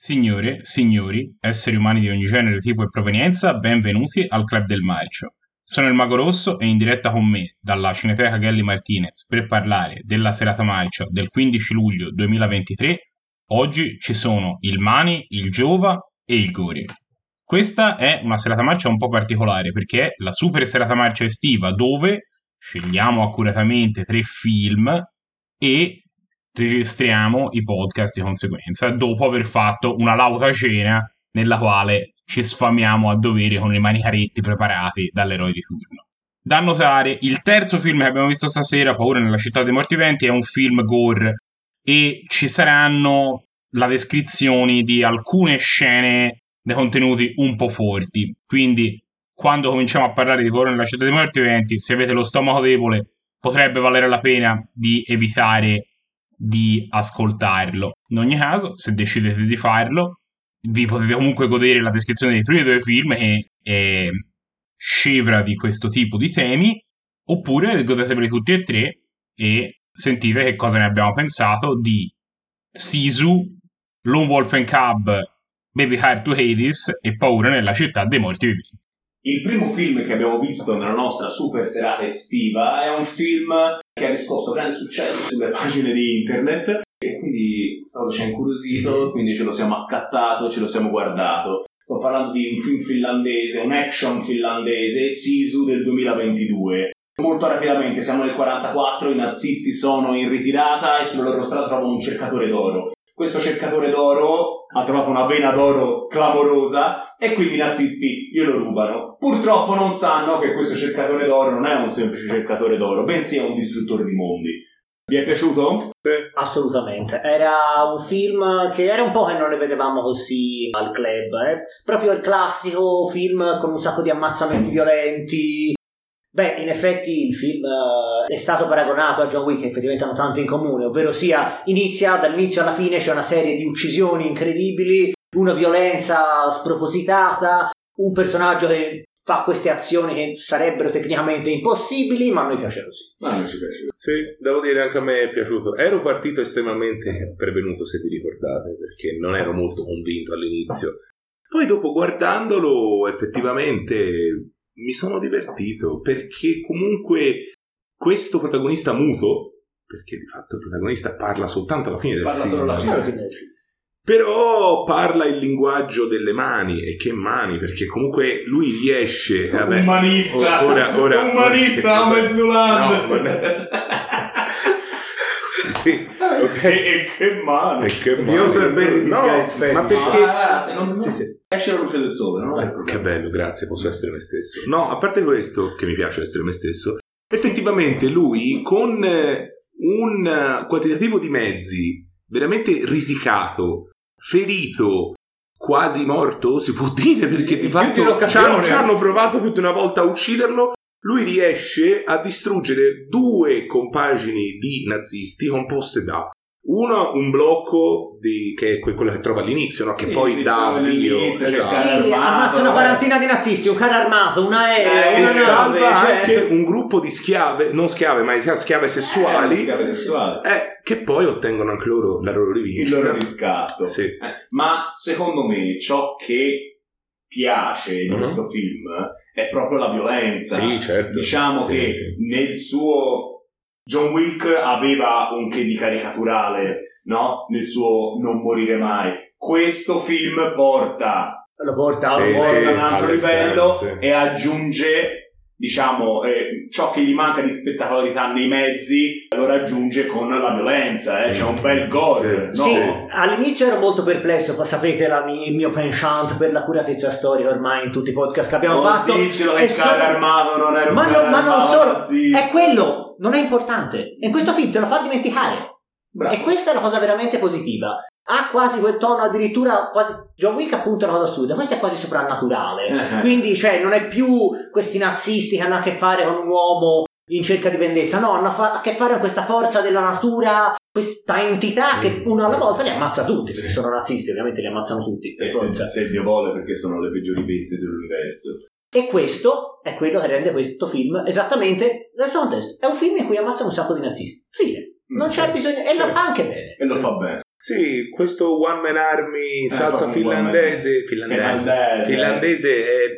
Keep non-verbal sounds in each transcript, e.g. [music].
Signore, signori, esseri umani di ogni genere, tipo e provenienza, benvenuti al Club del Marcio. Sono il Mago Rosso e in diretta con me dalla Cineteca Gelli Martinez per parlare della serata marcia del 15 luglio 2023. Oggi ci sono il Mani, il Giova e il Gori. Questa è una serata marcia un po' particolare perché è la super serata marcia estiva dove scegliamo accuratamente tre film e registriamo i podcast di conseguenza dopo aver fatto una lauta cena nella quale ci sfamiamo a dovere con i manicaretti preparati dall'eroe di turno. Da notare, il terzo film che abbiamo visto stasera, Paura nella città dei morti viventi, è un film gore e ci saranno la descrizione di alcune scene dei contenuti un po' forti. Quindi, quando cominciamo a parlare di Paura nella città dei morti viventi, se avete lo stomaco debole, potrebbe valere la pena di evitare di ascoltarlo. In ogni caso, se decidete di farlo, vi potete comunque godere la descrizione dei primi due film che è scevra di questo tipo di temi, oppure godeteveli tutti e tre e sentite che cosa ne abbiamo pensato di Sisu, Lone Wolf and Cub, Baby Hard to Hades e Paura nella città dei morti viventi. Il primo film che abbiamo visto nella nostra super serata estiva è un film che ha riscosso grande successo sulle pagine di internet e quindi cosa ci ha incuriosito, quindi ce lo siamo accattato, ce lo siamo guardato. Sto parlando di un film finlandese, un action finlandese, Sisu del 2022. Molto rapidamente, siamo nel 44, i nazisti sono in ritirata e sulla loro strada trovano un cercatore d'oro. Questo cercatore d'oro ha trovato una vena d'oro clamorosa e quindi i nazisti glielo rubano. Purtroppo non sanno che questo cercatore d'oro non è un semplice cercatore d'oro, bensì è un distruttore di mondi. Vi è piaciuto? Assolutamente, era un film che era un po' che non ne vedevamo così al club, eh? proprio il classico film con un sacco di ammazzamenti violenti. Beh, in effetti il film eh, è stato paragonato a John Wick, effettivamente hanno tanto in comune, ovvero sia inizia dall'inizio alla fine c'è una serie di uccisioni incredibili, una violenza spropositata, un personaggio che fa queste azioni che sarebbero tecnicamente impossibili, ma a noi piace così. Ma non ci piace. Sì, devo dire anche a me è piaciuto. Ero partito estremamente prevenuto, se vi ricordate, perché non ero molto convinto all'inizio. Poi dopo guardandolo effettivamente mi sono divertito perché comunque questo protagonista muto, perché di fatto il protagonista parla soltanto alla fine del Parla film, solo alla fine. Del film. però parla il linguaggio delle mani e che mani perché comunque lui riesce vabbè, Umanista. ora, ora, Umanista, mezzoland. No, E che mano. E che Io mani. per bene no, ma perché Ah, ragazzi, non, Sì, sì. esce la luce del sole, no? Che bello, grazie, posso essere me stesso. No, a parte questo, che mi piace essere me stesso, effettivamente lui con eh, un quantitativo di mezzi veramente risicato, ferito, quasi morto, si può dire, perché di fatto ci hanno, ci hanno anzi. provato più di una volta a ucciderlo. Lui riesce a distruggere due compagini di nazisti composte da uno, un blocco di, che è que- quello che trova all'inizio, no? che Sì, poi sì, dà avvio. c'è il Esatto. Sì, ammazza una eh. quarantina di nazisti, un carro armato, un aereo, Eh, e una nave, salva cioè... anche un gruppo di schiave, non schiave, ma schiave sessuali, Eh, schiave sessuali. eh, che poi ottengono anche loro la loro Il rivincita. loro riscatto. Sì. Eh, ma secondo me ciò che piace in Mhm. questo film è proprio la violenza. Sì, certo. Diciamo Sì, che sì. nel suo John Wick aveva un che di caricaturale, no? Nel suo non morire mai. Questo film porta, Lo porta, Sì, lo porta porta a un altro livello sì. e aggiunge diciamo eh, ciò che gli manca di spettacolarità nei mezzi lo raggiunge con la violenza eh. c'è un bel gore Sì. no? Sì, all'inizio ero molto perplesso, sapete la il mio penchant per l'accuratezza storica ormai in tutti i podcast che abbiamo Non fatto. dicelo che E solo- armato non era un Ma, non- ma non solo, razzista. è quello, non è importante. In questo film te lo fa dimenticare. Bravo. E questa è la cosa veramente positiva. Ha quasi quel tono addirittura quasi... John Wick appunto è una cosa assurda, questo è quasi soprannaturale. Eh, Quindi, cioè, non è più questi nazisti che hanno a che fare con un uomo in cerca di vendetta, no, hanno a che fare con questa forza della natura, questa entità che uno alla volta li ammazza tutti, perché sono nazisti, ovviamente li ammazzano tutti. per e se, forza. se Dio vuole perché sono le peggiori bestie dell'universo E questo è quello che rende questo film esattamente nel suo contesto. È un film in cui ammazzano un sacco di nazisti. Fine. Non c'è bisogno, e lo fa anche bene. e lo fa bene Sì, questo One Man Army salsa one man- finlandese, finlandese, Finlandese. finlandese è,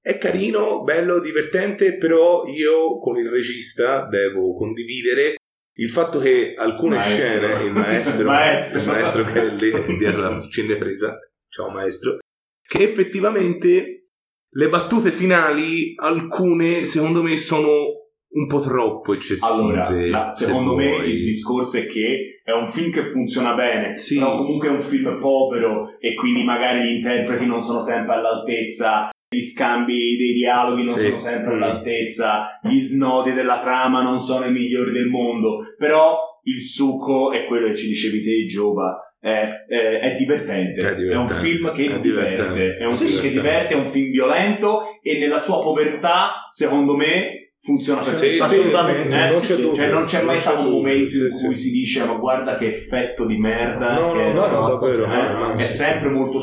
è carino, bello, divertente, però io con il regista devo condividere il fatto che alcune Maestro. scene, il [laughs] maestro, Maestro. il maestro che è lì [laughs] dietro la cinepresa, ciao maestro, che effettivamente le battute finali, alcune secondo me sono un po' troppo eccessive. Allora, la- se secondo me vuoi. il discorso è che è un film che funziona bene, Sì. però comunque è un film povero e quindi magari gli interpreti non sono sempre all'altezza, gli scambi dei dialoghi non Sì. sono sempre Mm. all'altezza, gli snodi della trama non sono i migliori del mondo, però il succo è quello che ci dicevi te, Giova. È, è- è divertente. È divertente. un film che È diverte, è un film che diverte, è un film violento e nella sua povertà, secondo me, funziona Sì, sì, Assolutamente. Eh, non c'è sì, dubbio. cioè non c'è mai stato un momento in sì, cui sì. si dice ma guarda che effetto di merda No, che- no, no, davvero. eh, no, no, è sì. sempre molto,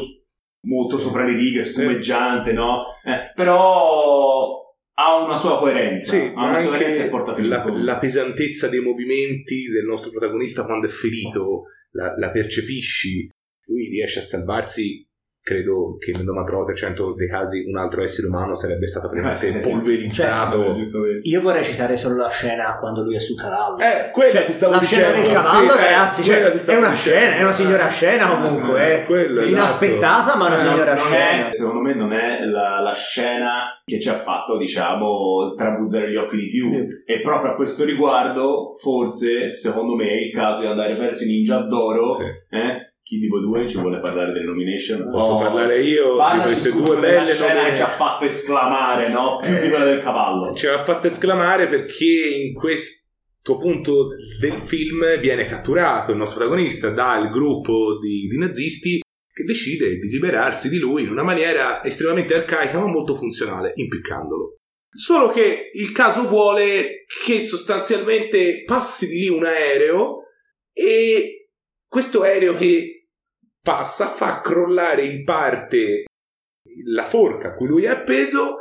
molto sopra le righe spumeggiante no? Eh, però ha una sua coerenza Sì, ha una sua coerenza e porta fino in la, la pesantezza dei movimenti del nostro protagonista quando è ferito la, la percepisci, lui riesce a salvarsi. Credo che nel 99% dei casi un altro essere umano sarebbe stato praticamente Eh, sì, sì. polverizzato. Per- Io vorrei citare solo la scena quando lui è sul cavallo. Eh, quella Cioè, ti stavo la dicendo. scena del cavallo, Sì, eh, ragazzi, cioè, quella è una dicendo. scena, è una signora scena comunque, eh. quello, Sì, esatto. inaspettata, ma una Eh, signora non scena. è, secondo me non è la, la scena che ci ha fatto diciamo strabuzzare gli occhi di più e proprio a questo riguardo forse secondo me è il caso di andare verso i Ninja d'Oro Sì. eh? Chi di voi due ci vuole parlare delle nomination? Posso Oh, parlare io di queste due belle scena che ci ha nomination. fatto esclamare no? più di Eh, quella del cavallo Ci ha fatto esclamare perché in questo punto del film viene catturato il nostro protagonista dal gruppo di, di nazisti che decide di liberarsi di lui in una maniera estremamente arcaica ma molto funzionale, impiccandolo. Solo che il caso vuole che sostanzialmente passi di lì un aereo e questo aereo che passa fa crollare in parte la forca a cui lui è appeso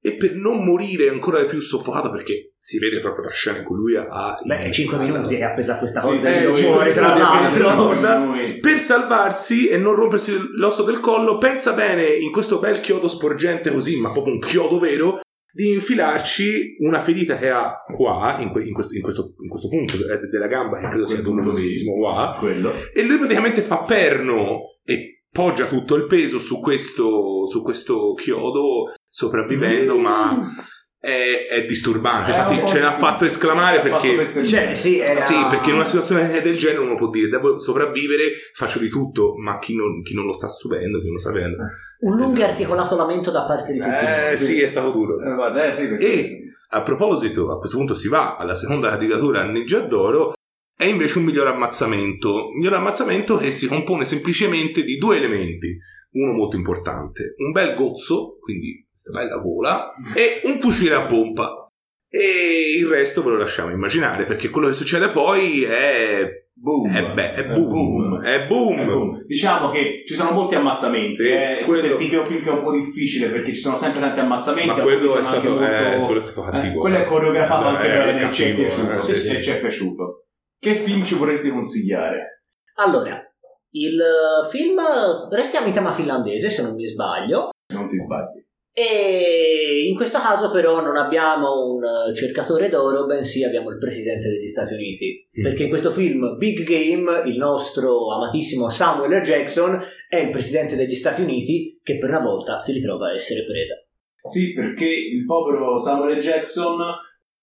e per non morire ancora di più soffocato perché si vede proprio la scena in cui lui ha Beh, 5 minuti ha appesa questa Sì, cosa sì, sì, muore tra l'altro. per salvarsi e non rompersi l'osso del collo pensa bene in questo bel chiodo sporgente così ma proprio un chiodo vero di infilarci una ferita che ha qua in, que- in questo, in questo- in questo punto de- della gamba che credo sia dolorosissimo qua. Quello. E lui praticamente fa perno e poggia tutto il peso su questo, su questo chiodo sopravvivendo ma è, è disturbante. Infatti ce l'ha fatto esclamare fatto perché queste- Cioè, sì, era... sì, perché in una situazione del genere uno può dire devo sopravvivere, faccio di tutto, ma chi non, chi non lo sta subendo, chi non lo sta vedendo. Un lungo e Esatto. articolato lamento da parte di tutti. Eh sì. sì, è stato duro. Eh, guarda, eh, sì, perché- E a proposito, a questo punto si va alla seconda candidatura al Ninja d'Oro, è invece un miglior ammazzamento. Un miglior ammazzamento che si compone semplicemente di due elementi, uno molto importante, un bel gozzo, quindi questa bella gola, e un fucile a pompa. E il resto ve lo lasciamo immaginare, perché quello che succede poi è boom È, be- è boom. È boom. Eh, boom. Diciamo che ci sono molti ammazzamenti. Sì, eh, questo è tipo di film che è un po' difficile perché ci sono sempre tanti ammazzamenti. Ma alcuni quello è, sono anche stato, eh, molto- quello è stato cattivo. Eh, quello è coreografato Eh, anche è bene e ci è cattivo, piaciuto. eh, sì, sì. ci è piaciuto. Che film ci vorresti consigliare? Allora, il eh, film, restiamo in tema finlandese se non mi sbaglio, Non ti sbagli. E in questo caso però non abbiamo un eh, cercatore d'oro, bensì abbiamo il presidente degli Stati Uniti. Mm. Perché in questo film Big Game il nostro amatissimo Samuel. Jackson è il presidente degli Stati Uniti che per una volta si ritrova a essere preda. Sì, perché il povero Samuel. Jackson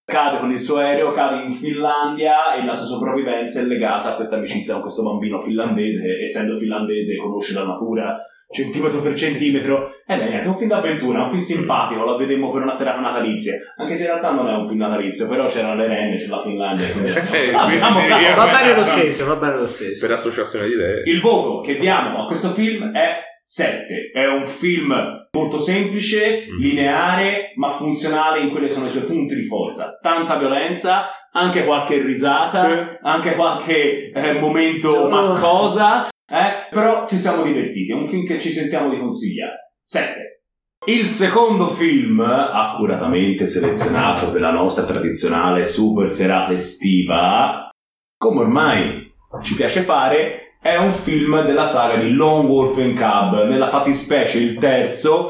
cade con il suo aereo, cade in Finlandia e la sua sopravvivenza è legata a questa amicizia con questo bambino finlandese. Essendo finlandese, conosce la natura centimetro per centimetro. E beh, niente, è un film d'avventura, un film simpatico, la vedemmo per una serata natalizia. Anche se in realtà non è un film natalizio, però c'erano le renne, c'è la Finlandia. quindi- [laughs] quindi- dato- Va bene lo stesso, va bene lo stesso. Per associazione di idee. il voto che diamo a questo film è 7. È un film molto semplice, Mhm. lineare, ma funzionale in quelli che sono i suoi punti di forza. Tanta violenza, anche qualche risata, Sì. anche qualche eh, momento Oh. ma cosa, eh? però ci siamo divertiti. È un film che ci sentiamo di consigliare. 7. Il secondo film, accuratamente selezionato per la nostra tradizionale super serata estiva, come ormai ci piace fare, è un film della saga di Lone Wolf and Cub, nella fattispecie il terzo,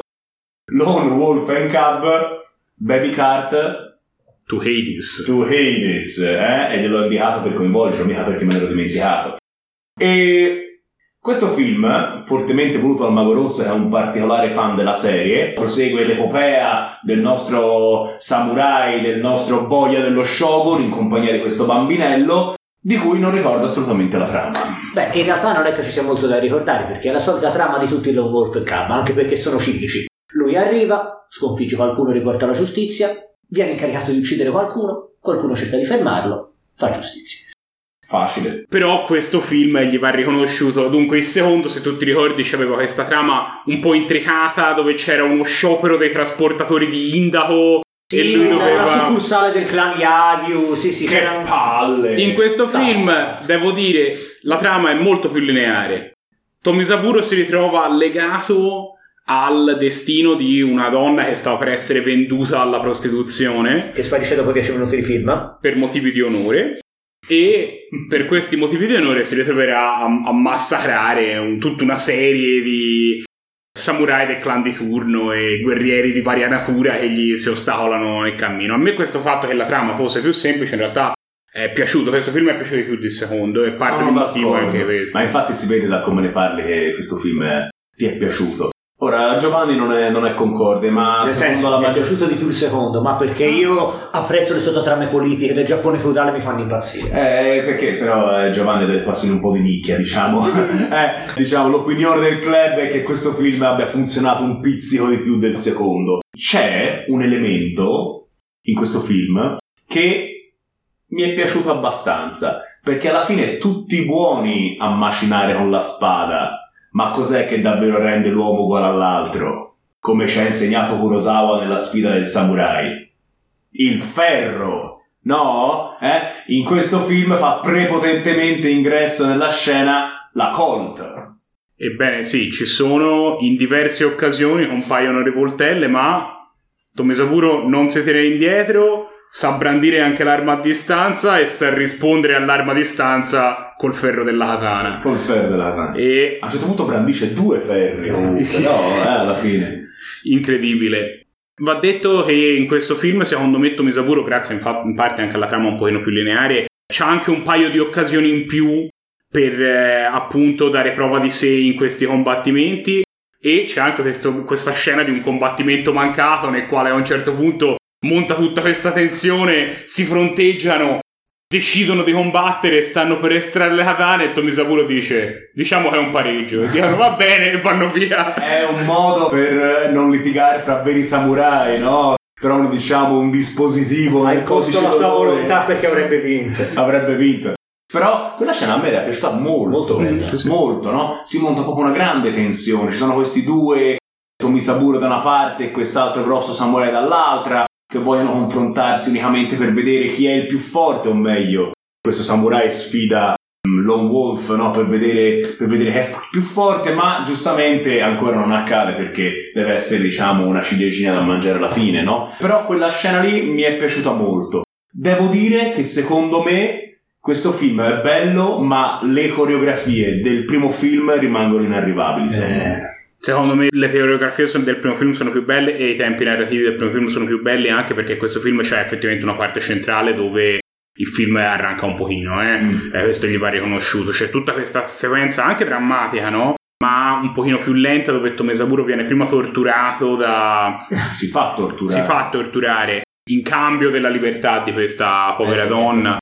Lone Wolf and Cub, Baby Cart To Hades. to Hades, eh? e gliel'ho indicato per coinvolgerlo, mica perché me l'ero dimenticato. E questo film, fortemente voluto dal Mago Rosso, che è un particolare fan della serie, prosegue l'epopea del nostro samurai, del nostro boia dello shogun in compagnia di questo bambinello, di cui non ricordo assolutamente la trama. Beh, in realtà non è che ci sia molto da ricordare, perché è la solita trama di tutti i Lone Wolf e Cub, anche perché sono cinici. Lui arriva, sconfigge qualcuno, riporta la giustizia, viene incaricato di uccidere qualcuno, qualcuno cerca di fermarlo, fa giustizia. Facile. Però questo film gli va riconosciuto. Dunque, il secondo, se tu ti ricordi, c'aveva questa trama un po' intricata dove c'era uno sciopero dei trasportatori di Indaco e lui la doveva. succursale del clan Yagyu, sì sì, Che c'era palle! In questo Dai. film, devo dire, la trama è molto più lineare. Tomisaburo si ritrova legato al destino di una donna che stava per essere venduta alla prostituzione che sparisce dopo 10 minuti di film. per motivi di onore e per questi motivi di onore si ritroverà a, a massacrare un- tutta una serie di samurai del clan di turno e guerrieri di varia natura che gli si ostacolano nel cammino. A me questo fatto che la trama fosse più semplice in realtà è piaciuto, questo film è piaciuto di più del secondo e parte Sono del motivo è anche questo. Ma infatti si vede da come ne parli che questo film ti è piaciuto. Ora, Giovanni non è, non è concorde, ma Nel secondo senso, la mi è maggior piaciuto di più il secondo, ma perché io apprezzo le sottotrame politiche del Giappone feudale mi fanno impazzire. Eh, perché però eh, Giovanni è quasi in un po' di nicchia, diciamo. [laughs] eh, diciamo, l'opinione del club è che questo film abbia funzionato un pizzico di più del secondo. C'è un elemento in questo film che mi è piaciuto abbastanza, perché alla fine tutti buoni a macinare con la spada, ma cos'è che davvero rende l'uomo uguale all'altro? Come ci ha insegnato Kurosawa nella sfida del samurai. Il ferro! No? Eh? In questo film fa prepotentemente ingresso nella scena la Colt. Ebbene sì, ci sono in diverse occasioni compaiono rivoltelle, ma Tomesaburo non si tira indietro, sa brandire anche l'arma a distanza e sa rispondere all'arma a distanza col ferro della katana. Col ferro della katana. E A un certo punto brandisce due ferri [laughs] comunque, no? Eh, alla fine. incredibile. Va detto che in questo film, secondo me, Tomisaburo, grazie in parte anche alla trama un pochino più lineare, c'ha anche un paio di occasioni in più per eh, appunto dare prova di sé in questi combattimenti e c'è anche questo- questa scena di un combattimento mancato nel quale a un certo punto monta tutta questa tensione, si fronteggiano, decidono di combattere, stanno per estrarre le katane e Tomisaburo dice diciamo che è un pareggio e dicono va bene e vanno via. È un modo per non litigare fra veri samurai, no? Trovano, diciamo, un dispositivo Ha imposto la sua volontà perché avrebbe vinto. avrebbe vinto. Però quella scena a me era piaciuta molto, Molto bella. Sì, sì. molto, no? Si monta proprio una grande tensione. Ci sono questi due, Tomisaburo da una parte e quest'altro grosso samurai dall'altra, che vogliono confrontarsi unicamente per vedere chi è il più forte, o meglio, questo samurai sfida mm, Lone Wolf, no? Per vedere, per vedere chi è più forte, ma giustamente ancora non accade perché deve essere, diciamo, una ciliegina da mangiare alla fine, no? Però quella scena lì mi è piaciuta molto. Devo dire che secondo me questo film è bello, ma le coreografie del primo film rimangono inarrivabili. Eh, Secondo me le coreografie del primo film sono più belle e i tempi narrativi del primo film sono più belli anche perché questo film c'è effettivamente una parte centrale dove il film arranca un pochino, eh. Mm. Eh, questo gli va riconosciuto. C'è tutta questa sequenza anche drammatica, no? Ma un pochino più lenta dove Tomesaburo viene prima torturato da... [laughs] Si fa torturare. si fa torturare in cambio della libertà di questa povera Eh, donna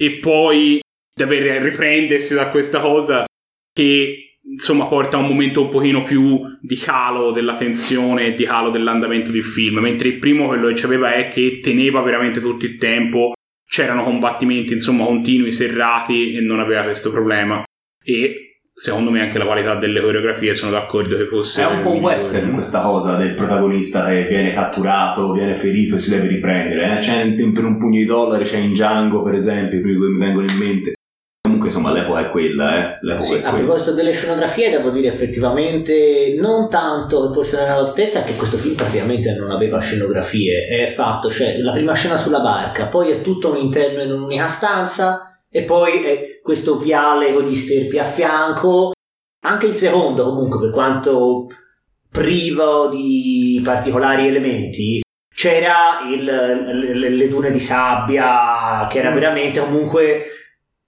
e poi deve riprendersi da questa cosa che insomma porta a un momento un pochino più di calo della tensione e di calo dell'andamento del film mentre il primo quello che c'aveva è che teneva veramente tutto il tempo c'erano combattimenti insomma continui serrati e non aveva questo problema e secondo me anche la qualità delle coreografie sono d'accordo che fosse È un po' migliore. western questa cosa del protagonista che viene catturato, viene ferito e si deve riprendere. eh. C'è per un pugno di dollari, c'è in Django per esempio, i primi che mi vengono in mente. Comunque insomma l'epoca è quella, eh. L'epoca sì, è a quella. proposito delle scenografie, devo dire effettivamente non tanto forse non all'altezza che questo film praticamente non aveva scenografie. È fatto, cioè la prima scena sulla barca, poi è tutto un interno in un'unica stanza e poi è questo viale con gli sterpi a fianco. Anche il secondo, comunque, per quanto privo di particolari elementi, c'era il, le, le dune di sabbia, che era Mm. veramente comunque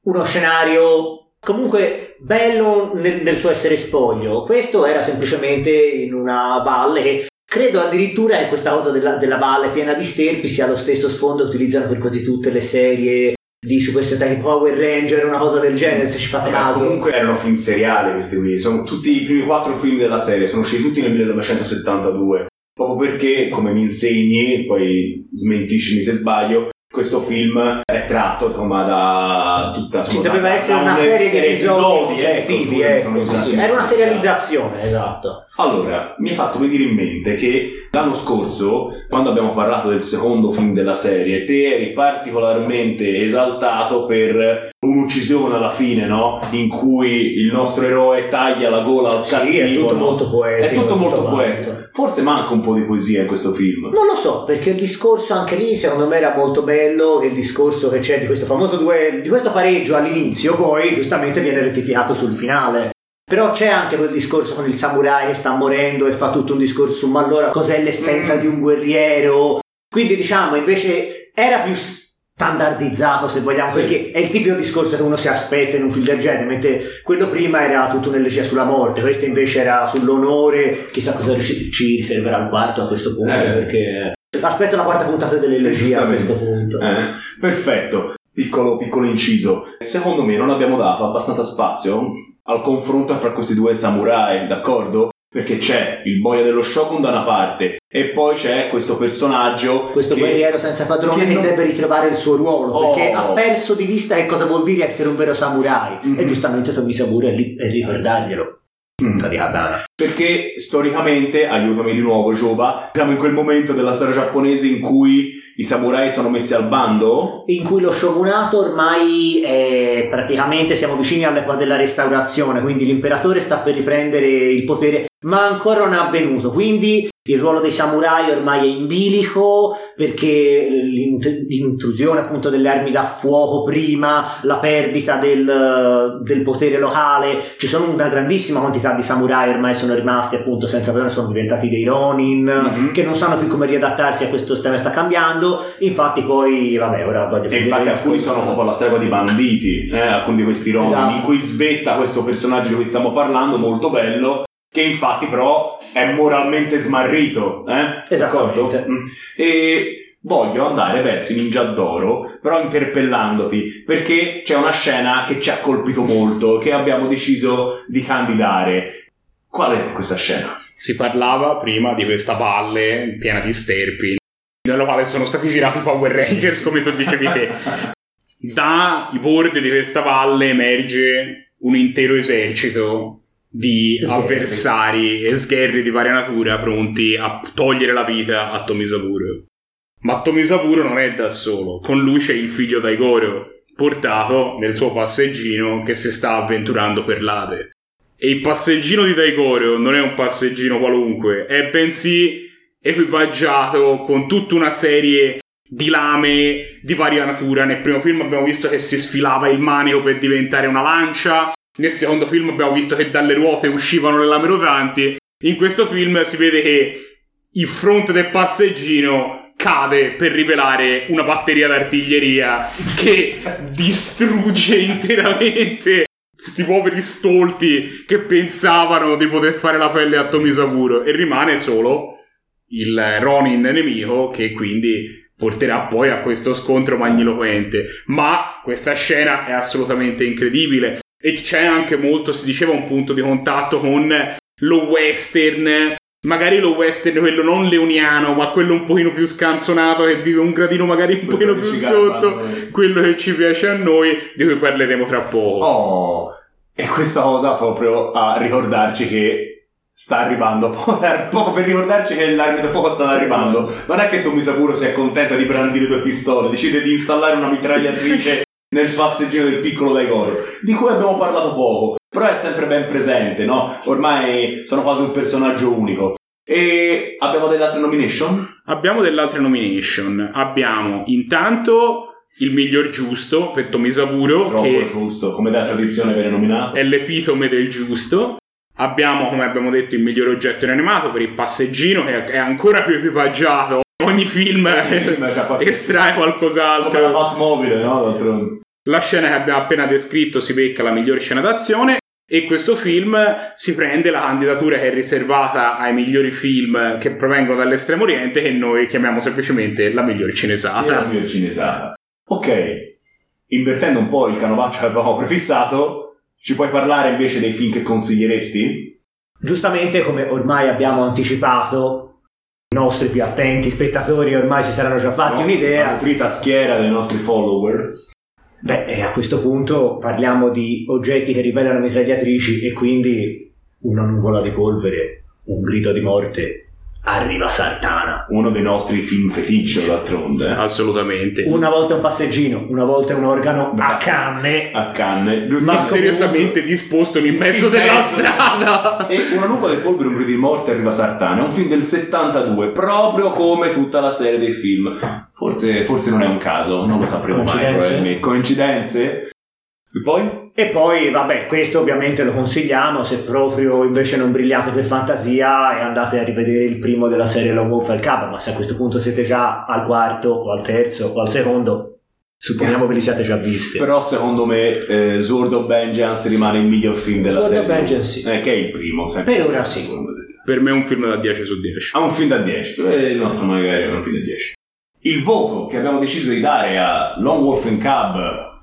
uno scenario comunque bello nel, nel suo essere spoglio. Questo era semplicemente in una valle che credo addirittura che questa cosa della, della valle piena di sterpi sia lo stesso sfondo che utilizzano per quasi tutte le serie di Super Sentai Power Ranger, una cosa del genere, se ci fate Vabbè, caso. comunque erano film seriali questi qui, sono tutti i primi quattro film della serie, sono usciti tutti nel 1972, proprio perché, come mi insegni, poi smentiscimi se sbaglio, questo film è tratto insomma da tutta Ci insomma, doveva da- essere da una serie di episodi, ecco, scusami, ecco, sì. usati- Era una serializzazione, esatto. Allora, mi è fatto venire in mente che l'anno scorso, quando abbiamo parlato del secondo film della serie, te eri particolarmente esaltato per un'uccisione alla fine, no? In cui il nostro eroe taglia la gola al cattivo. Sì, è tutto no? molto poetico. È tutto molto quanto. poetico. Forse manca un po' di poesia in questo film. Non lo so, perché il discorso anche lì secondo me era molto bello, che il discorso che c'è di questo famoso duello, di questo pareggio all'inizio, poi giustamente viene rettificato sul finale. Però c'è anche quel discorso con il samurai che sta morendo e fa tutto un discorso su ma allora cos'è l'essenza Mm. di un guerriero. Quindi diciamo invece era più standardizzato se vogliamo, Sì. perché è il tipico discorso che uno si aspetta in un film del genere, mentre quello prima era tutto un'elegia sulla morte, questo invece era sull'onore, chissà cosa ci, riserverà il quarto a questo punto, Eh. perché aspetto la quarta puntata dell'elegia a questo punto. Eh, perfetto. Piccolo, piccolo inciso. Secondo me non abbiamo dato abbastanza spazio al confronto fra questi due samurai, d'accordo? Perché c'è il boia dello shogun da una parte e poi c'è questo personaggio Questo che- guerriero senza padrone che che, non- deve ritrovare il suo ruolo Oh. perché ha perso di vista che cosa vuol dire essere un vero samurai Mhm. e giustamente Tomisaburo è lì per ricordarglielo Mm. di katana Perché storicamente, aiutami di nuovo Giova, siamo in quel momento della storia giapponese in cui i samurai sono messi al bando. in cui lo shogunato ormai è praticamente siamo vicini all'epoca della restaurazione quindi l'imperatore sta per riprendere il potere ma ancora non è avvenuto quindi il ruolo dei samurai ormai è in bilico perché l'int- l'intrusione appunto delle armi da fuoco prima, la perdita del, del potere locale, ci sono una grandissima quantità di samurai ormai sono rimasti appunto senza padrone, sono diventati dei ronin Mhm. che non sanno più come riadattarsi a questo sistema che sta cambiando, infatti poi vabbè ora voglio E infatti alcuni sono proprio la storia di banditi, eh, alcuni di questi roman, Esatto. in cui svetta questo personaggio di cui stiamo parlando, molto bello, che infatti però è moralmente smarrito. Eh? Esattamente. D'accordo? Mm. E voglio andare verso i Ninja d'Oro, però interpellandoti, perché c'è una scena che ci ha colpito molto, che abbiamo deciso di candidare. Qual è questa scena? Si parlava prima di questa valle piena di sterpi, nella quale sono stati girati i Power Rangers, come tu dicevi te. Dai bordi di questa valle emerge un intero esercito di Sgherri. avversari e sgherri di varia natura pronti a togliere la vita a Tomisaburo. Ma Tomisaburo non è da solo, con lui c'è il figlio Daigoro, portato nel suo passeggino che si sta avventurando per l'Ade. E il passeggino di Daigoro non è un passeggino qualunque, è bensì equipaggiato con tutta una serie di lame di varia natura. Nel primo film abbiamo visto che si sfilava il manico per diventare una lancia, nel secondo film abbiamo visto che dalle ruote uscivano le lame rotanti. In questo film si vede che il fronte del passeggino cade per rivelare una batteria d'artiglieria che distrugge [laughs] interamente questi poveri stolti che pensavano di poter fare la pelle a Tomisaburo e rimane solo il Ronin nemico che quindi porterà poi a questo scontro magniloquente. Ma questa scena è assolutamente incredibile e c'è anche molto si diceva un punto di contatto con lo western. Magari lo western quello non leoniano ma quello un pochino più scanzonato che vive un gradino magari un pochino più sotto. quello che ci piace a noi di cui parleremo tra poco. Oh, e questa cosa proprio a ricordarci che sta arrivando, [laughs] proprio per ricordarci che l'arma da fuoco sta arrivando. Non è che Tomisaburo si accontenta di brandire due pistole, decide di installare una mitragliatrice nel passeggino del piccolo Daigoro, di cui abbiamo parlato poco, però è sempre ben presente, no? Ormai sono quasi un personaggio unico. E abbiamo delle altre nomination? Abbiamo delle altre nomination. Abbiamo intanto il miglior giusto per Tomisaburo, Troppo che giusto, come da tradizione viene nominato. è l'epitome del giusto. Abbiamo, come abbiamo detto, il miglior oggetto inanimato per il passeggino, che è ancora più equipaggiato. Ogni film film qualche- estrae Come la qualcos'altro. Batmobile, no? D'altronde. La scena che abbiamo appena descritto si becca la miglior scena d'azione. E questo film si prende la candidatura che è riservata ai migliori film che provengono dall'estremo oriente, che noi chiamiamo semplicemente la miglior E la cinesata. miglior cinesata. Ok, invertendo un po' il canovaccio che avevamo prefissato, ci puoi parlare invece dei film che consiglieresti? Giustamente, come ormai abbiamo anticipato, nostri più attenti spettatori ormai si saranno già fatti No? un'idea. Nutrita schiera dei nostri followers. Beh, a questo punto parliamo di oggetti che rivelano mitragliatrici e quindi una nuvola di polvere, un grido di morte. Arriva Sartana. Uno dei nostri film feticcio, d'altronde. Assolutamente. Una volta un passeggino, una volta un organo a canne. A canne. Misteriosamente disposto in mezzo In della mezzo. strada. [laughs] E Una nuvola di polvere, un grido di morte arriva Sartana. È un film del 72, proprio come tutta la serie dei film. Forse, forse non è un caso, non lo sapremo mai. Probabilmente. Coincidenze? E poi? E poi, vabbè, questo ovviamente lo consigliamo se proprio invece non brillate per fantasia e andate a rivedere il primo della serie Lone Wolf al Cabo, ma se a questo punto siete già al quarto o al terzo o al secondo, supponiamo ve li siate già visti. Però secondo me eh, Sword of Vengeance rimane il miglior film della Sword of serie. Vengeance, sì. Eh, che è il primo, sempre. Per ora sì. Per me è un film da 10 su 10. Ha un film da 10. Eh, il nostro magari è un film da 10. Il voto che abbiamo deciso di dare a Lone Wolf and Cub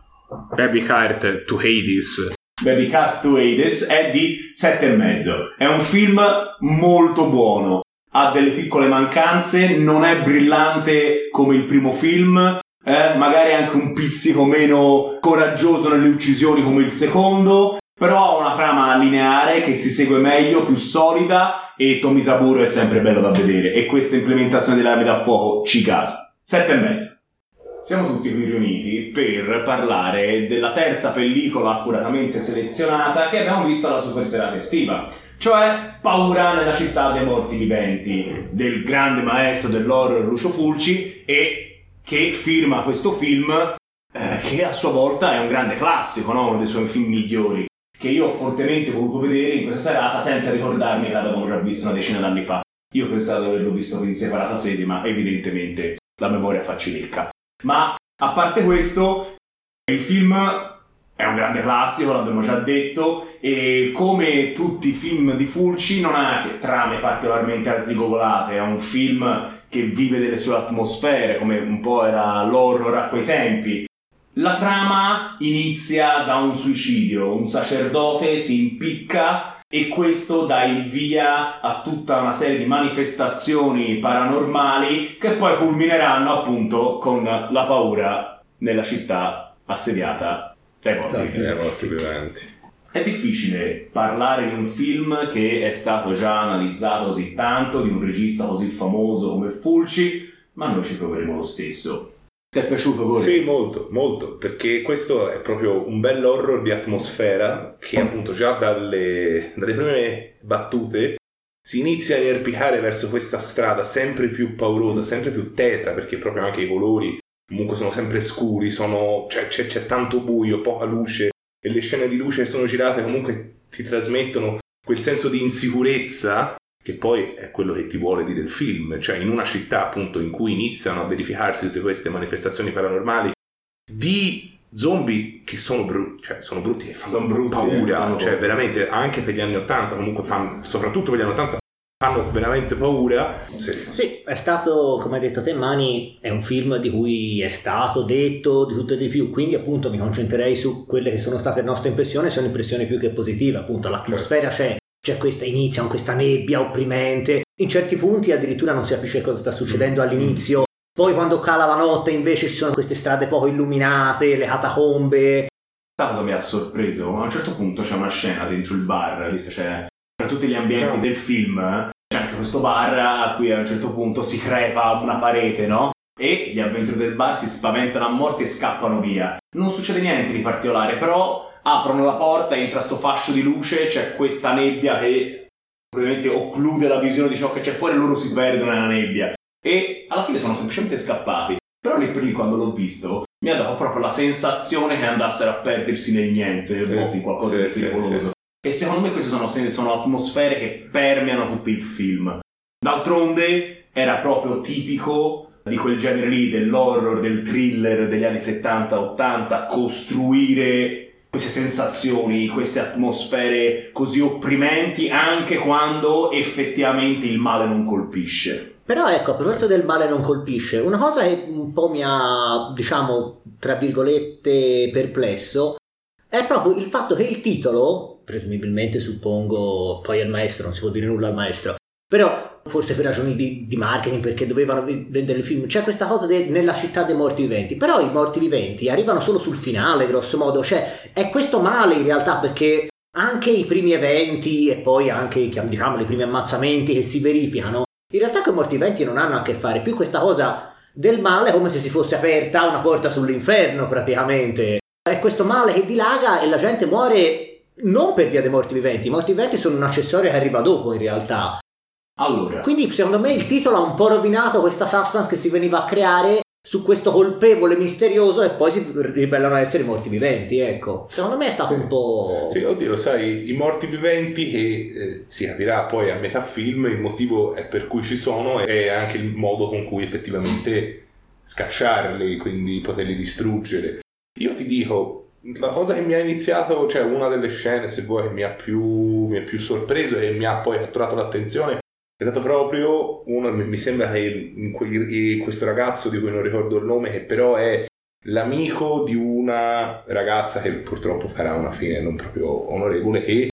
Baby Heart to Hades. Baby Cat to Hades è di 7,5. È un film molto buono. Ha delle piccole mancanze, non è brillante come il primo film, eh, magari anche un pizzico meno coraggioso nelle uccisioni come il secondo, però ha una trama lineare che si segue meglio, più solida e Tomisaburo è sempre bello da vedere e questa implementazione delle armi da fuoco ci casa. 7,5. Siamo tutti qui riuniti per parlare della terza pellicola accuratamente selezionata che abbiamo visto alla super serata estiva, cioè Paura nella città dei morti viventi, del grande maestro dell'horror Lucio Fulci e che firma questo film eh, che a sua volta è un grande classico, no? uno dei suoi film migliori, che io ho fortemente voluto vedere in questa serata senza ricordarmi che l'avevamo già visto una decina d'anni fa. Io pensavo di averlo visto in separata sede, ma evidentemente la memoria fa cilecca. Ma a parte questo, il film è un grande classico, l'abbiamo già detto, e come tutti i film di Fulci non ha trame particolarmente arzigogolate, è un film che vive delle sue atmosfere, come un po' era l'horror a quei tempi. La trama inizia da un suicidio, un sacerdote si impicca e questo dà il via a tutta una serie di manifestazioni paranormali che poi culmineranno appunto con la paura nella città assediata dai morti. Eh, morti viventi. È difficile parlare di un film che è stato già analizzato così tanto, di un regista così famoso come Fulci, ma noi ci proveremo lo stesso. Ti è piaciuto Gore? Sì, molto, molto, perché questo è proprio un bel horror di atmosfera che appunto già dalle, dalle prime battute si inizia a inerpicare verso questa strada sempre più paurosa, sempre più tetra, perché proprio anche i colori comunque sono sempre scuri, sono, cioè, c'è, c'è tanto buio, poca luce, e le scene di luce che sono girate comunque ti trasmettono quel senso di insicurezza che poi è quello che ti vuole dire il film, cioè in una città appunto in cui iniziano a verificarsi tutte queste manifestazioni paranormali di zombie che sono, bru- cioè, sono brutti e fanno brutti, paura, eh, fanno cioè paura. veramente anche per gli anni 80 comunque fanno, soprattutto per gli anni 80 fanno veramente paura. Sì. Sì, è stato, come hai detto te, Mani, è un film di cui è stato detto di tutto e di più, quindi appunto mi concentrerei su quelle che sono state le nostre impressioni, sono impressioni più che positive, appunto l'atmosfera c'è, c'è questa inizia con questa nebbia opprimente, in certi punti addirittura non si capisce cosa sta succedendo all'inizio, poi quando cala la notte invece ci sono queste strade poco illuminate, le catacombe, Sa cosa mi ha sorpreso? A un certo punto c'è una scena dentro il bar, visto c'è tra tutti gli ambienti del film, c'è anche questo bar a cui a un certo punto si crepa una parete, no? E gli avventori del bar si spaventano a morte e scappano via. Non succede niente di particolare, però aprono la porta, entra sto fascio di luce, c'è questa nebbia che probabilmente occlude la visione di ciò che c'è fuori loro si perdono nella nebbia. E alla fine sono semplicemente scappati. Però lì per lì quando l'ho visto mi ha dato proprio la sensazione che andassero a perdersi nel niente, nel Sì, in qualcosa sì, di sì, pericoloso. E secondo me queste sono, sono atmosfere che permeano tutto il film. D'altronde era proprio tipico di quel genere lì, dell'horror, del thriller degli anni 70-80, costruire queste sensazioni, queste atmosfere così opprimenti anche quando effettivamente il male non colpisce. Però ecco, a proposito del male non colpisce, una cosa che un po' mi ha, diciamo, tra virgolette, perplesso, è proprio il fatto che il titolo, presumibilmente suppongo, poi al maestro, non si può dire nulla al maestro, però forse per ragioni di, di marketing, perché dovevano vendere il film, c'è questa cosa de- nella città dei morti viventi, però i morti viventi arrivano solo sul finale, grosso modo, cioè è questo male in realtà perché anche i primi eventi e poi anche diciamo i primi ammazzamenti che si verificano in realtà con i morti viventi non hanno a che fare. Più questa cosa del male come se si fosse aperta una porta sull'inferno praticamente. È questo male che dilaga e la gente muore non per via dei morti viventi. I morti viventi sono un accessorio che arriva dopo in realtà Allora, quindi secondo me il titolo ha un po' rovinato questa suspense che si veniva a creare su questo colpevole misterioso e poi si rivelano essere morti viventi ecco. Secondo me è stato un po' Sì, oddio, sai, i morti viventi che eh, si capirà poi a metà film, il motivo è per cui ci sono e anche il modo con cui effettivamente scacciarli, quindi poterli distruggere. Io ti dico, la cosa che mi ha iniziato, cioè una delle scene, se vuoi, che mi ha più, mi ha più sorpreso e mi ha poi catturato l'attenzione è stato proprio uno, mi sembra che questo ragazzo di cui non ricordo il nome, che però è l'amico di una ragazza che purtroppo farà una fine non proprio onorevole e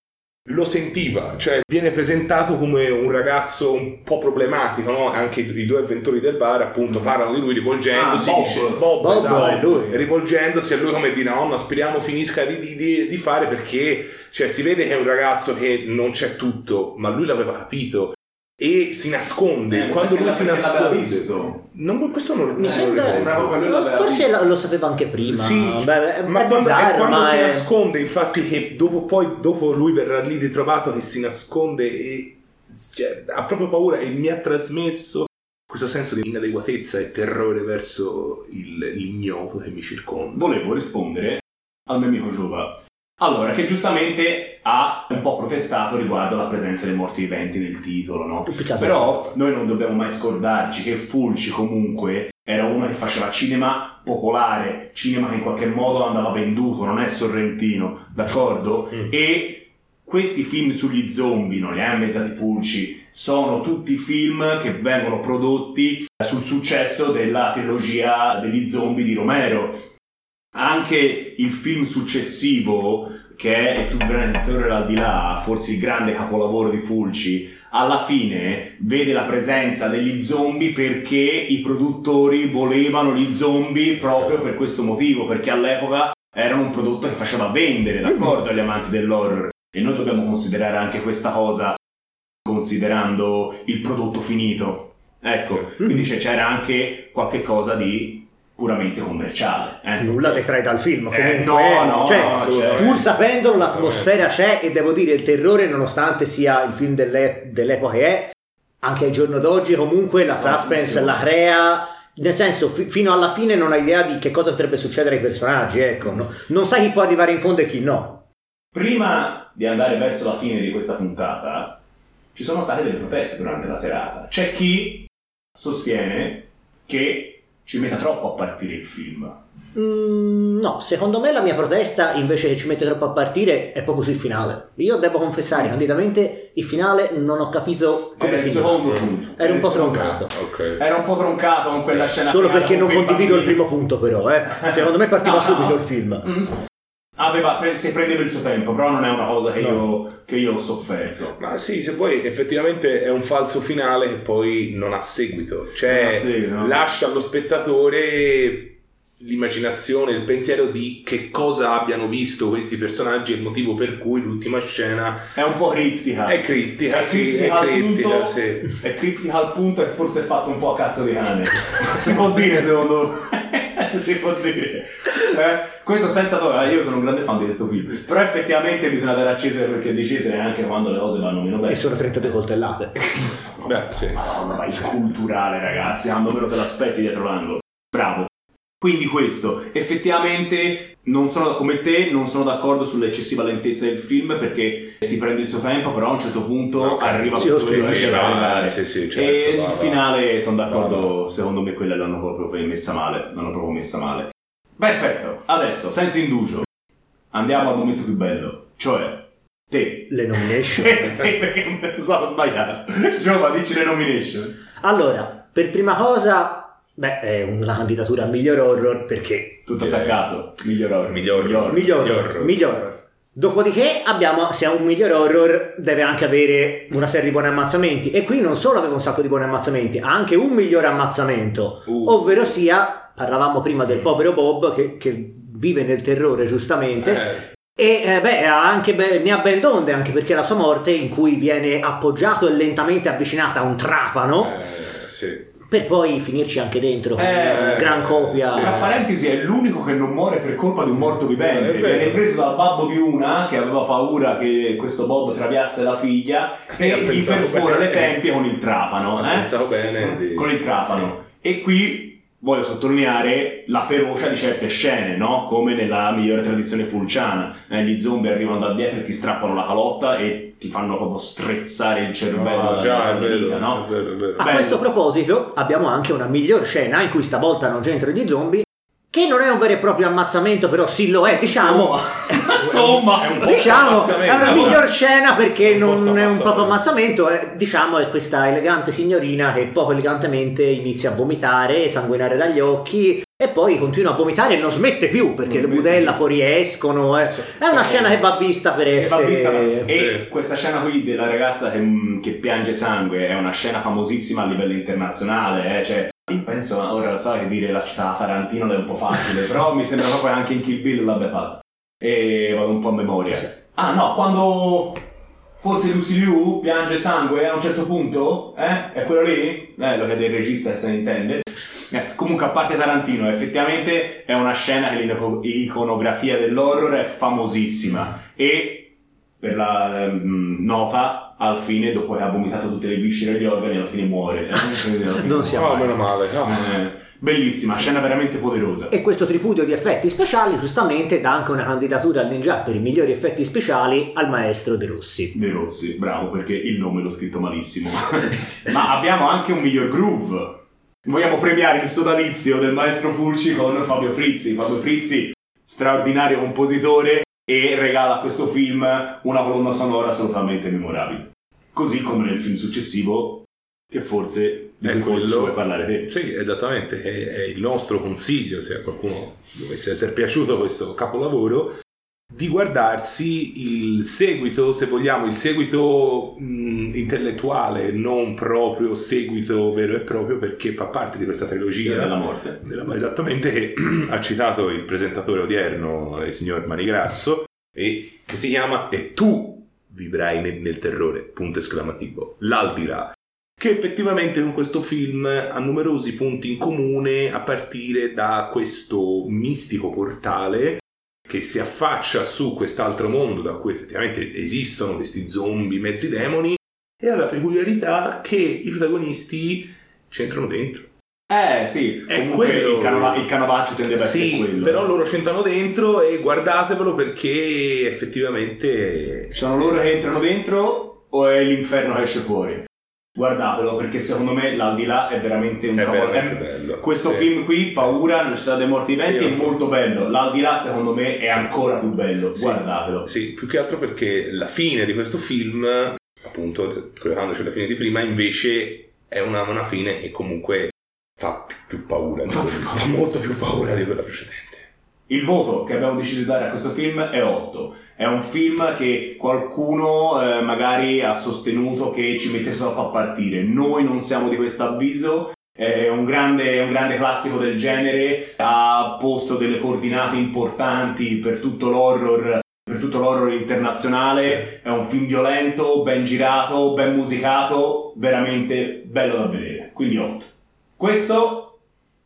lo sentiva, cioè viene presentato come un ragazzo un po' problematico, no? Anche i due avventori del bar appunto Mm. parlano di lui rivolgendosi, Ah, Bob. Bob, Bob esatto, lui. rivolgendosi a lui come di nonna, speriamo finisca di, di- di- di fare perché cioè, si vede che è un ragazzo che non c'è tutto, ma lui l'aveva capito e si nasconde. Eh, Quando lui si nasconde, visto. non, questo non, Mi non sembra- lo sembra proprio ricordo. lui l'aveva forse lo, lo sapevo anche prima Sì, Beh, è, ma è quando, è bizzarro, quando ma si è- nasconde, infatti, che dopo, poi dopo lui verrà lì ritrovato che si nasconde e cioè, ha proprio paura e mi ha trasmesso questo senso di inadeguatezza e terrore verso il- l'ignoto che mi circonda. volevo rispondere al mio amico Giova. Allora, che giustamente ha un po' protestato riguardo alla presenza dei morti viventi nel titolo, no? Però noi non dobbiamo mai scordarci che Fulci comunque era uno che faceva cinema popolare, cinema che in qualche modo andava venduto, non è sorrentino, d'accordo? Mm. E questi film sugli zombie, non li ha inventati Fulci, sono tutti film che vengono prodotti sul successo della trilogia degli zombie di Romero. Anche il film successivo, che è tu di là, forse il grande capolavoro di Fulci, alla fine vede la presenza degli zombie perché i produttori volevano gli zombie proprio per questo motivo, perché all'epoca erano un prodotto che faceva vendere, d'accordo, agli amanti dell'horror. E noi dobbiamo considerare anche questa cosa considerando il prodotto finito. Ecco, quindi c'è- c'era anche qualche cosa di puramente commerciale. eh. nulla detrae dal film Eh, comunque no, eh. no, cioè, no, certo. pur sapendolo l'atmosfera c'è e devo dire il terrore nonostante sia il film dell'e- dell'epoca che è anche al giorno d'oggi comunque la No, suspense la crea nel senso fi- fino alla fine non hai idea di che cosa potrebbe succedere ai personaggi ecco no? non sai chi può arrivare in fondo e chi no Prima di andare verso la fine di questa puntata, ci sono state delle proteste durante la serata. C'è chi sostiene che ci metta troppo a partire il film. Mm, no, secondo me la mia protesta invece che ci mette troppo a partire è proprio sul finale. Io devo confessare candidamente il finale non ho capito come Era il secondo punto. Era un po' troncato. Ok. Era un po' troncato con quella scena Solo finale perché non condivido il primo punto però, eh. Secondo me partiva [laughs] No, no. subito il film. Aveva, se prendeva il suo tempo, però non è una cosa che, No. io, che io ho sofferto. Ma sì, se poi effettivamente è un falso finale che poi non ha seguito, cioè ha seguito, no? lascia allo spettatore l'immaginazione, il pensiero di che cosa abbiano visto questi personaggi e il motivo per cui l'ultima scena È un po' criptica. è critica, È sì, è criptica al critica, punto- sì. È criptica al punto e forse è fatto un po' a cazzo di cane. [laughs] si può dire secondo me. [laughs] si può dire. Eh, questo senza togliere, io sono un grande fan di questo film. Però effettivamente bisogna dare a Cesare perché di Cesare anche quando le cose vanno meno bene. E sono 32 coltellate. [laughs] Beh, sì. Madonna, ma il culturale ragazzi, quando meno te l'aspetti dietro l'angolo. Bravo. Quindi questo, effettivamente non sono come te, non sono d'accordo sull'eccessiva lentezza del film perché si prende il suo tempo, però a un certo punto Ok, arriva si tutto quello che deve va, arrivare. sì, sì, certo, e va, il finale sono d'accordo, Va, va. secondo me quella l'hanno proprio messa male, l'hanno proprio messa male. Perfetto, adesso, senza indugio, andiamo al momento più bello, cioè te. Le nomination. [laughs] Te, te, perché me lo so, ho sbagliato. Giova, dici le nomination. Allora, per prima cosa, beh, è una candidatura a miglior horror perché Tutto Direi. attaccato, miglior horror. Miglior- Miglior. miglior Miglior horror, horror. miglior horror. Dopodiché abbiamo, se è un miglior horror, deve anche avere una serie di buoni ammazzamenti. E qui non solo aveva un sacco di buoni ammazzamenti, ha anche un miglior ammazzamento. Uh. Ovvero sia, parlavamo prima del povero Bob che, che vive nel terrore giustamente. Eh, E eh, beh, ha anche be- ne ha ben donde, anche perché la sua morte, in cui viene appoggiato e lentamente avvicinata a un trapano, eh, sì. Per poi finirci anche dentro con Eh, una gran copia. sì. Tra parentesi, è l'unico che non muore per colpa di un morto vivente. Eh. Viene preso dal babbo di una che aveva paura che questo Bob traviasse la figlia E ha e gli perfora bene. le tempie con il trapano. Eh? pensato bene di- Con il trapano. E qui voglio sottolineare la ferocia di certe scene, no? Come nella migliore tradizione fulciana. Eh, gli zombie arrivano da dietro e ti strappano la calotta e ti fanno proprio strezzare il cervello Ah, dalla- già, è vero, vita, no? è vero, è vero. A Bello. questo proposito abbiamo anche una miglior scena in cui stavolta non c'entrano gli zombie, che non è un vero e proprio ammazzamento, però sì lo è, diciamo. Insomma, È un po' Diciamo, [laughs] ammazzamento, è una miglior scena perché non è un proprio ammazzamento, è, diciamo è questa elegante signorina che poco elegantemente inizia a vomitare, sanguinare dagli occhi e poi continua a vomitare e non smette più perché Non le smette budella più. fuoriescono. eh. È una scena che va vista per essere... vista, e questa scena qui della ragazza che, che piange sangue è una scena famosissima a livello internazionale. eh, Cioè, io penso, ora lo so che dire la città Tarantino è un po' facile, però mi sembra proprio anche in Kill Bill l'abbia fatto. E vado un po' a memoria. Ah no, quando forse Lucy Liu piange sangue a un certo punto, eh? È quello lì? Eh, lo chiede il regista se ne intende. Eh, comunque, a parte Tarantino, effettivamente è una scena che l'iconografia dell'horror è famosissima e per la ehm, nota al fine, dopo che ha vomitato tutte le viscere e gli organi, alla fine muore. Alla [laughs] Non sia Oh, mai. meno male. ah. Eh, bellissima, scena veramente poderosa. E questo tripudio di effetti speciali giustamente dà anche una candidatura al Ninja per i migliori effetti speciali al maestro De Rossi. De Rossi, bravo perché il nome l'ho scritto malissimo. [laughs] Ma abbiamo anche un miglior groove. Vogliamo premiare il sodalizio del maestro Fulci con Fabio Frizzi. Fabio Frizzi, straordinario compositore, e regala a questo film una colonna sonora assolutamente memorabile. Così come nel film successivo, che forse di È cui quello- vuoi parlare te. Sì, esattamente, è, è il nostro consiglio, se a qualcuno dovesse essere piaciuto questo capolavoro, di guardarsi il seguito, se vogliamo, il seguito mh, intellettuale, non proprio seguito vero e proprio, perché fa parte di questa trilogia. della morte. della- esattamente che [clears throat] ha citato il presentatore odierno, il signor Manigrasso, e che si chiama E tu vivrai nel, nel terrore, punto esclamativo, l'aldilà, che effettivamente con questo film ha numerosi punti in comune a partire da questo mistico portale che si affaccia su quest'altro mondo da cui effettivamente esistono questi zombie mezzi demoni e ha la peculiarità che i protagonisti c'entrano dentro. Eh sì, È quello- il, canova- il canovaccio tendeva a essere Sì, quello. però loro c'entrano dentro e guardatevelo perché effettivamente Sono loro che entrano dentro o è l'inferno che esce fuori? Guardatelo perché secondo me l'aldilà è veramente un è capolavoro. veramente bello. Questo Sì. film qui, Paura nella città dei morti viventi, Sì, è molto bello. L'aldilà secondo me è ancora più bello. Sì. Guardatelo. Sì, più che altro perché la fine di questo film, appunto, collegandoci alla fine di prima, invece è una, una fine che comunque fa più paura, di quella- più paura. fa molto più paura di quella precedente. Il voto che abbiamo deciso di dare a questo film è 8. È un film che qualcuno eh, magari ha sostenuto che ci mettesse troppo a partire. Noi non siamo di questo avviso. È un grande, un grande classico del genere. Ha posto delle coordinate importanti per tutto l'horror. Per tutto l'horror internazionale, è un film violento, ben girato, ben musicato, veramente bello da vedere. Quindi 8. Questo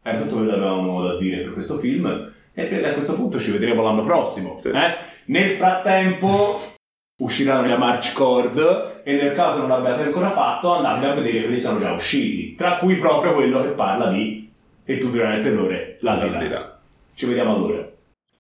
era tutto quello che avevamo da dire per questo film. E credo che a questo punto ci vedremo l'anno prossimo. Sì. eh? Nel frattempo usciranno le March Cord e nel caso non l'abbiate ancora fatto andate a vedere quelli sono già usciti. Tra cui proprio quello che parla di E tu, Viola nel Terrore, l'aldilà. L'aldilà. Ci vediamo allora.